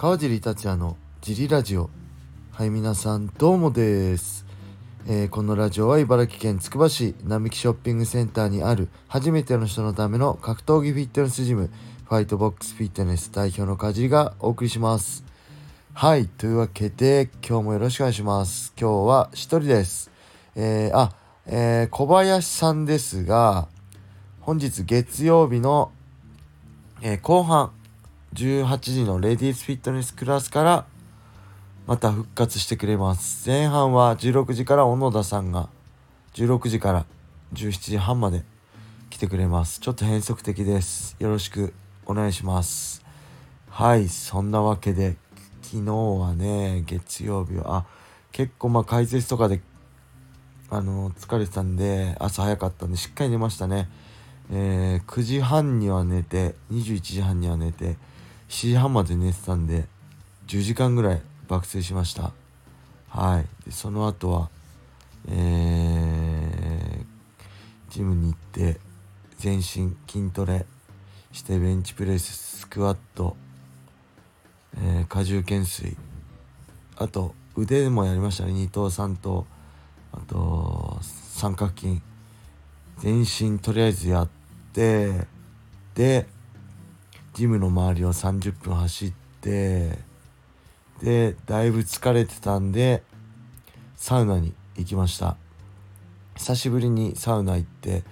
川尻達也のジリラジオ。はい皆さんどうもです、えーこのラジオは茨城県つくば市並木ショッピングセンターにある初めての人のための格闘技フィットネスジムファイトボックスフィットネス代表の川尻がお送りします。はいというわけで今日もよろしくお願いします。今日は一人です。えーあ、えー小林さんですが本日月曜日の、えー後半18時のレディースフィットネスクラスからまた復活してくれます。前半は16時から小野田さんが16時から17時半まで来てくれます。ちょっと変則的です。よろしくお願いします。はいそんなわけで昨日はね月曜日はあ結構まあ解説とかであの疲れてたんで朝早かったんでしっかり寝ましたね。えー9時半には寝て21時半には寝て7時半まで寝てたんで10時間ぐらい爆睡しました。はい。でその後はえージムに行って全身筋トレしてベンチプレススクワット、えー荷重懸垂あと腕もやりましたね。2頭3頭あと三角筋。全身とりあえずやってでジムの周りを30分走ってでだいぶ疲れてたんでサウナに行きました。久しぶりにサウナ行って、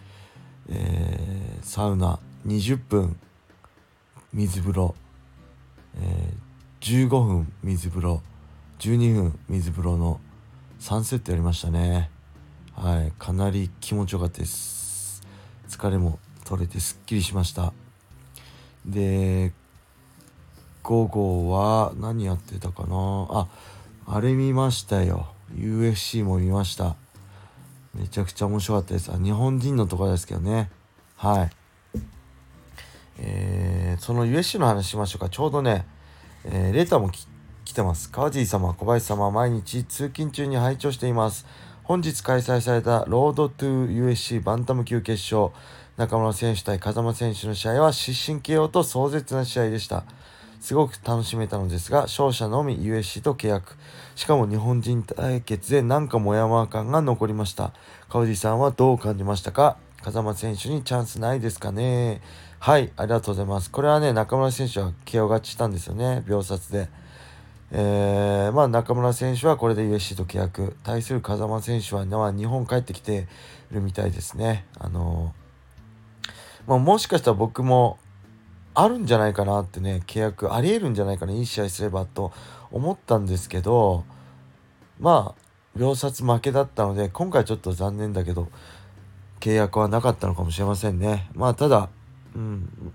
えーサウナ20分水風呂、えー15分水風呂12分水風呂の3セットやりましたね。はいかなり気持ちよかったです。疲れも取れてすっきりしました。で午後は何やってたかな？ああれ見ましたよ。UFC も見ました。めちゃくちゃ面白かったです。あ日本人のとこですけどね。はい。えーその UFC の話しましょうか。ちょうどね、えーレターも来てます。川尻様小林様毎日通勤中に拝聴しています。本日開催されたロードトゥー USC バンタム級決勝中村選手対風間選手の試合は失神 KO と壮絶な試合でした。すごく楽しめたのですが勝者のみ USC と契約。しかも日本人対決でなんかモヤモヤ感が残りました。川尻さんはどう感じましたか？風間選手にチャンスないですかね？はいありがとうございます。これはね中村選手は KO 勝ちしたんですよね秒殺で。えーまあ中村選手はこれで USC と契約。対する風間選手は、まあ、日本帰ってきてるみたいですね。あのーまあ、もしかしたら僕もあるんじゃないかなってね契約ありえるんじゃないかないい試合すればと思ったんですけどまあ秒殺負けだったので今回ちょっと残念だけど契約はなかったのかもしれませんね。まあただうん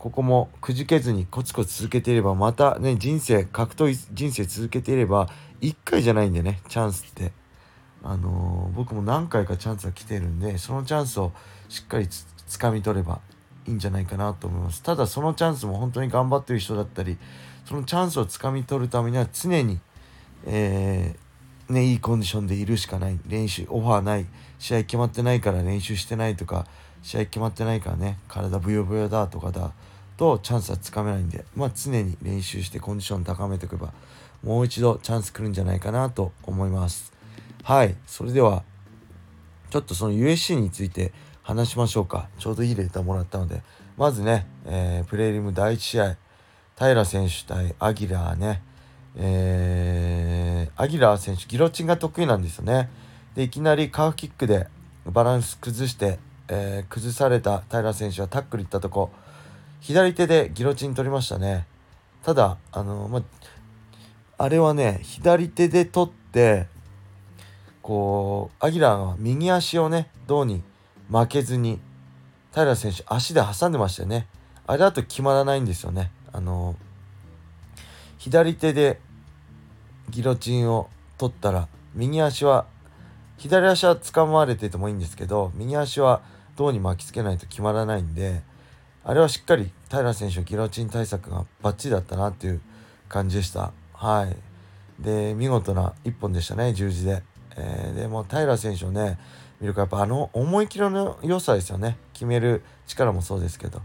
ここもくじけずにコツコツ続けていればまたね人生格闘人生続けていれば1回じゃないんでねチャンスって。あのー僕も何回かチャンスが来てるんでそのチャンスをしっかりつ掴み取ればいいんじゃないかなと思います。ただそのチャンスも本当に頑張ってる人だったりそのチャンスを掴み取るためには常にえーねいいコンディションでいるしかない。練習オファーない。試合決まってないから練習してないとか試合決まってないからね。体ブヨブヨだとかだ。とチャンスはつかめないんでまあ常に練習してコンディション高めておけばもう一度チャンス来るんじゃないかなと思います。はい。それではちょっとその USC について話しましょうか。ちょうどいいレタもらったのでまずね、えープレリム第1試合平選手対アギラーね。えーアギラー選手ギロチンが得意なんですよね。でいきなりカーフキックでバランス崩して、えー崩された平選手はタックルいったとこ左手でギロチン取りましたね。ただあのまあれはね左手で取ってこうアギラーは右足をねどうに負けずに平選手足で挟んでましたよね。あれだと決まらないんですよね。あの左手でギロチンを取ったら右足は左足は掴まれててもいいんですけど右足は胴に巻きつけないと決まらないんであれはしっかり平選手ギロチン対策がバッチリだったなっていう感じでした。はい。で見事な一本でしたね十字で、えーでも平選手をね見るとやっぱあの思い切りの良さですよね。決める力もそうですけど。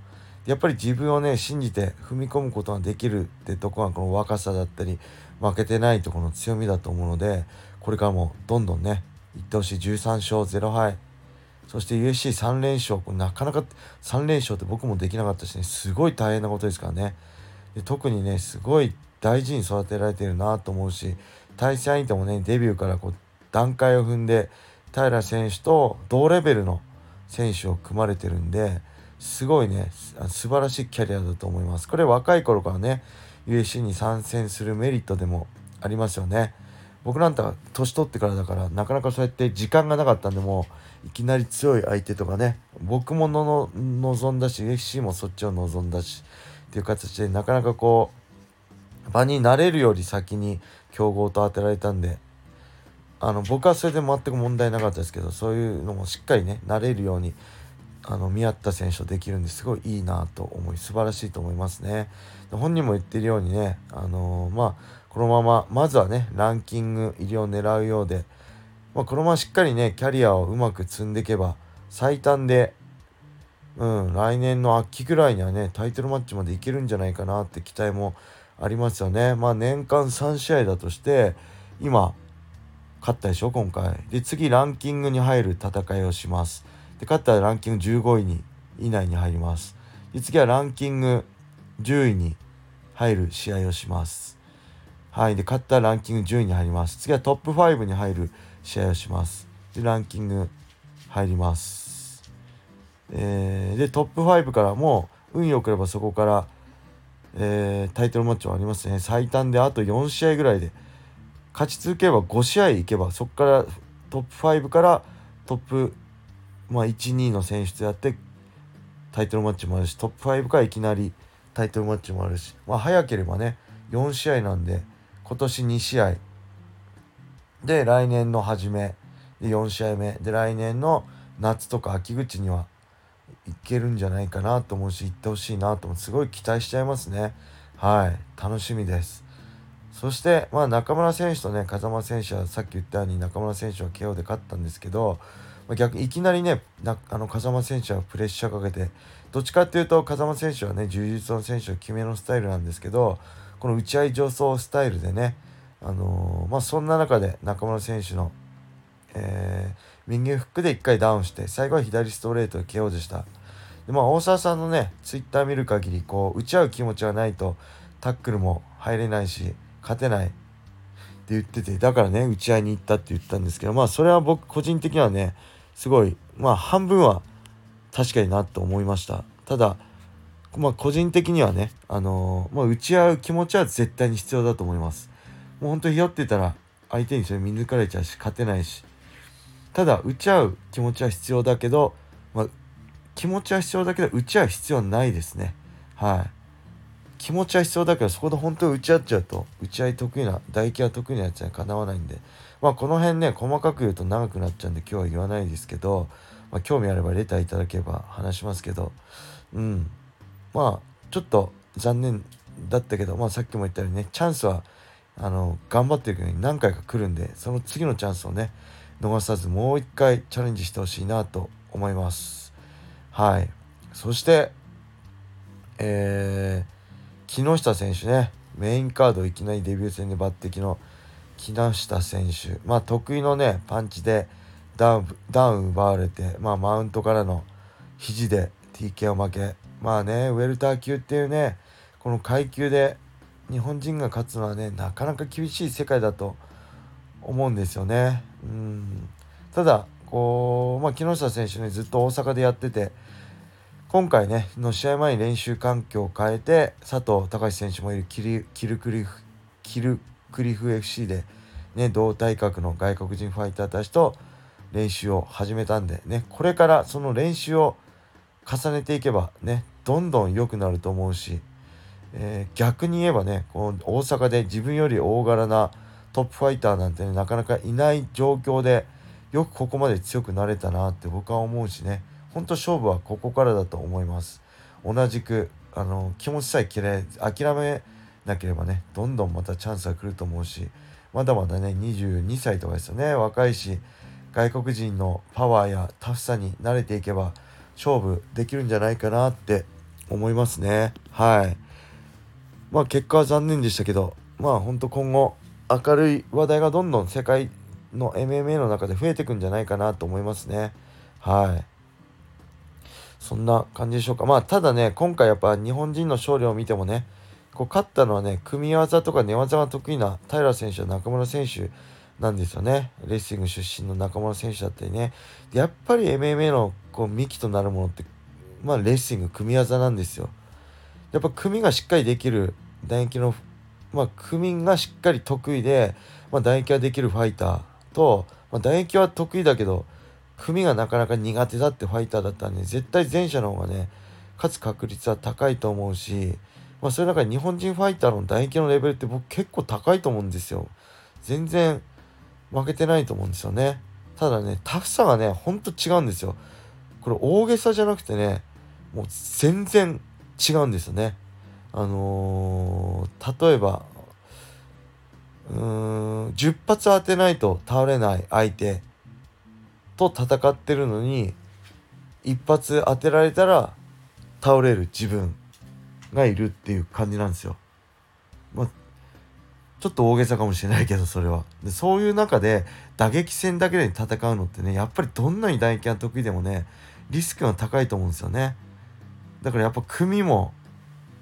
やっぱり自分をね信じて踏み込むことができるってとこがこの若さだったり負けてないところの強みだと思うのでこれからもどんどんねいってほしい。13勝0敗。そして USC3 連勝なかなか3連勝って僕もできなかったしねすごい大変なことですからね。で特にねすごい大事に育てられてるなと思うし対戦相手もねデビューからこう段階を踏んで平選手と同レベルの選手を組まれてるんですごいね素晴らしいキャリアだと思います。これ若い頃からね USC に参戦するメリットでもありますよね。僕なんか年取ってからだからなかなかそうやって時間がなかったんでもういきなり強い相手とかね僕もの望んだし USC もそっちを望んだしっていう形でなかなかこう場に慣れるより先に強豪と当てられたんであの僕はそれで全く問題なかったですけどそういうのもしっかりね慣れるようにあの見合った選手とできるんですごいいいなと思い素晴らしいと思いますね。本人も言ってるようにね、あのー、まあ、このまままずはねランキング入りを狙うようで、まあ、このまましっかりねキャリアをうまく積んでいけば最短で、うん、来年の秋ぐらいにはねタイトルマッチまでいけるんじゃないかなって期待もありますよね。まあ年間3試合だとして今勝ったでしょ今回。で次ランキングに入る戦いをします。で勝ったらランキング15位に以内に入ります。で次はランキング10位に入る試合をします。はい。で、勝ったらランキング10位に入ります。次はトップ5に入る試合をします。で、ランキング入ります。えー、で、トップ5からも、運良ければそこから、えー、タイトルマッチはありますね。最短であと4試合ぐらいで、勝ち続ければ5試合いけば、そこからトップ5からトップまあ、1、2の選手とやってタイトルマッチもあるしトップ5からいきなりタイトルマッチもあるし、まあ、早ければね4試合なんで今年2試合。で来年の初めで4試合目。で来年の夏とか秋口にはいけるんじゃないかなと思うし行ってほしいなと思う。すごい期待しちゃいますね。はい。楽しみです。そしてまあ中村選手とね風間選手はさっき言ったように中村選手は KO で勝ったんですけど逆いきなりねあの風間選手はプレッシャーかけてどっちかっていうと風間選手はね柔術の選手は決めのスタイルなんですけどこの打ち合い助走スタイルでね、あのー、まあ、そんな中で中村選手の、えー、右フックで1回ダウンして最後は左ストレートで KO でした。でまあ、大沢さんのねツイッター見る限りこう打ち合う気持ちはないとタックルも入れないし勝てないって言っててだからね打ち合いに行ったって言ったんですけどまあそれは僕個人的にはねすごいまあ半分は確かになと思いましたただまあ個人的にはねあのー、まあ、打ち合う気持ちは絶対に必要だと思います。もうほんとひよってたら相手にそれ見抜かれちゃうし勝てないし。ただ打ち合う気持ちは必要だけど、まあ、気持ちは必要だけど打ち合う必要はないですね。はい。気持ちは必要だけどそこで本当に打ち合っちゃうと打ち合い得意な唾液は得意なやつにはかなわないんで。まあこの辺ね細かく言うと長くなっちゃうんで今日は言わないですけど、まあ、興味あればレターいただければ話しますけど。うん。まあちょっと残念だったけど、まあ、さっきも言ったようにねチャンスはあの頑張っていくように何回か来るんでその次のチャンスをね逃さずもう一回チャレンジしてほしいなと思います。はい。そしてえー、木下選手ねメインカードいきなりデビュー戦で抜擢の木下選手。まあ得意のねパンチでダウン奪われて、まあ、マウントからの肘で TK を負けまあねウェルター級っていうねこの階級で日本人が勝つのはねなかなか厳しい世界だと思うんですよね。うんただこう、まあ、木下選手ねずっと大阪でやってて今回ねの試合前に練習環境を変えて佐藤隆選手もいるキルキルクリフキルクリフ FC で、ね、同体格の外国人ファイターたちと練習を始めたんでねこれからその練習を重ねていけばねどんどん良くなると思うし、えー、逆に言えばねこの大阪で自分より大柄なトップファイターなんてねなかなかいない状況でよくここまで強くなれたなって僕は思うしね。ほんと勝負はここからだと思います。同じくあの気持ちさえ嫌い諦めなければねどんどんまたチャンスが来ると思うしまだまだね22歳とかですよね若いし外国人のパワーやタフさに慣れていけば勝負できるんじゃないかなって思いますね。はい。まあ結果は残念でしたけど、まあ本当今後明るい話題がどんどん世界の MMA の中で増えていくんじゃないかなと思いますね。はい。そんな感じでしょうか。まあただね、今回やっぱ日本人の勝利を見てもね、こう勝ったのはね、組み技とか寝技が得意な平選手や中村選手なんですよね。レスリング出身の中村選手だったりね。やっぱり MMA のこう幹となるものって、まあレスリング組み技なんですよ。やっぱ組がしっかりできる打撃の、まあ組がしっかり得意で、まあ打撃ができるファイターと、まあ、打撃は得意だけど、組がなかなか苦手だってファイターだったんで、絶対前者の方がね、勝つ確率は高いと思うし、まあそういう中で日本人ファイターの打撃のレベルって僕結構高いと思うんですよ。全然負けてないと思うんですよね。ただね、タフさがね、ほんと違うんですよ。これ大げさじゃなくてね、もう全然違うんですよね。あのー、例えば、うーん、10発当てないと倒れない相手と戦ってるのに、一発当てられたら倒れる自分がいるっていう感じなんですよ。まあ、ちょっと大げさかもしれないけど、それは。でそういう中で、打撃戦だけで戦うのってね、やっぱりどんなに打撃が得意でもね、リスクが高いと思うんですよね。だからやっぱ組も、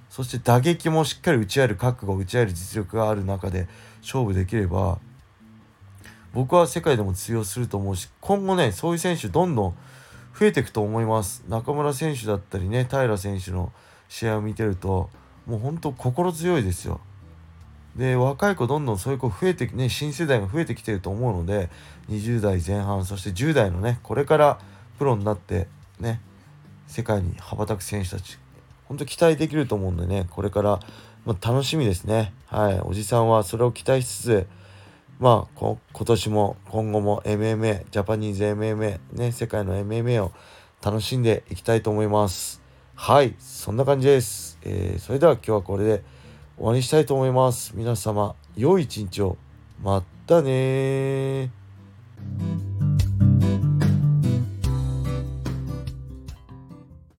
そして打撃もしっかり打ち合える覚悟、打ち合える実力がある中で勝負できれば、僕は世界でも通用すると思うし、今後ね、そういう選手どんどん増えていくと思います。中村選手だったりね、平選手の試合を見てると、もう本当心強いですよ。で、若い子どんどんそういう子増えて、ね、新世代が増えてきてると思うので、20代前半、そして10代のね、これからプロになって、ね、世界に羽ばたく選手たち、本当期待できると思うんでね、これから、まあ、楽しみですね。はい。おじさんはそれを期待しつつ、まあ、今年も今後も MMA、ジャパニーズ MMA、ね、世界の MMA を楽しんでいきたいと思います。はい、そんな感じです。えー、それでは今日はこれで終わりにしたいと思います。皆様、良い一日を。またね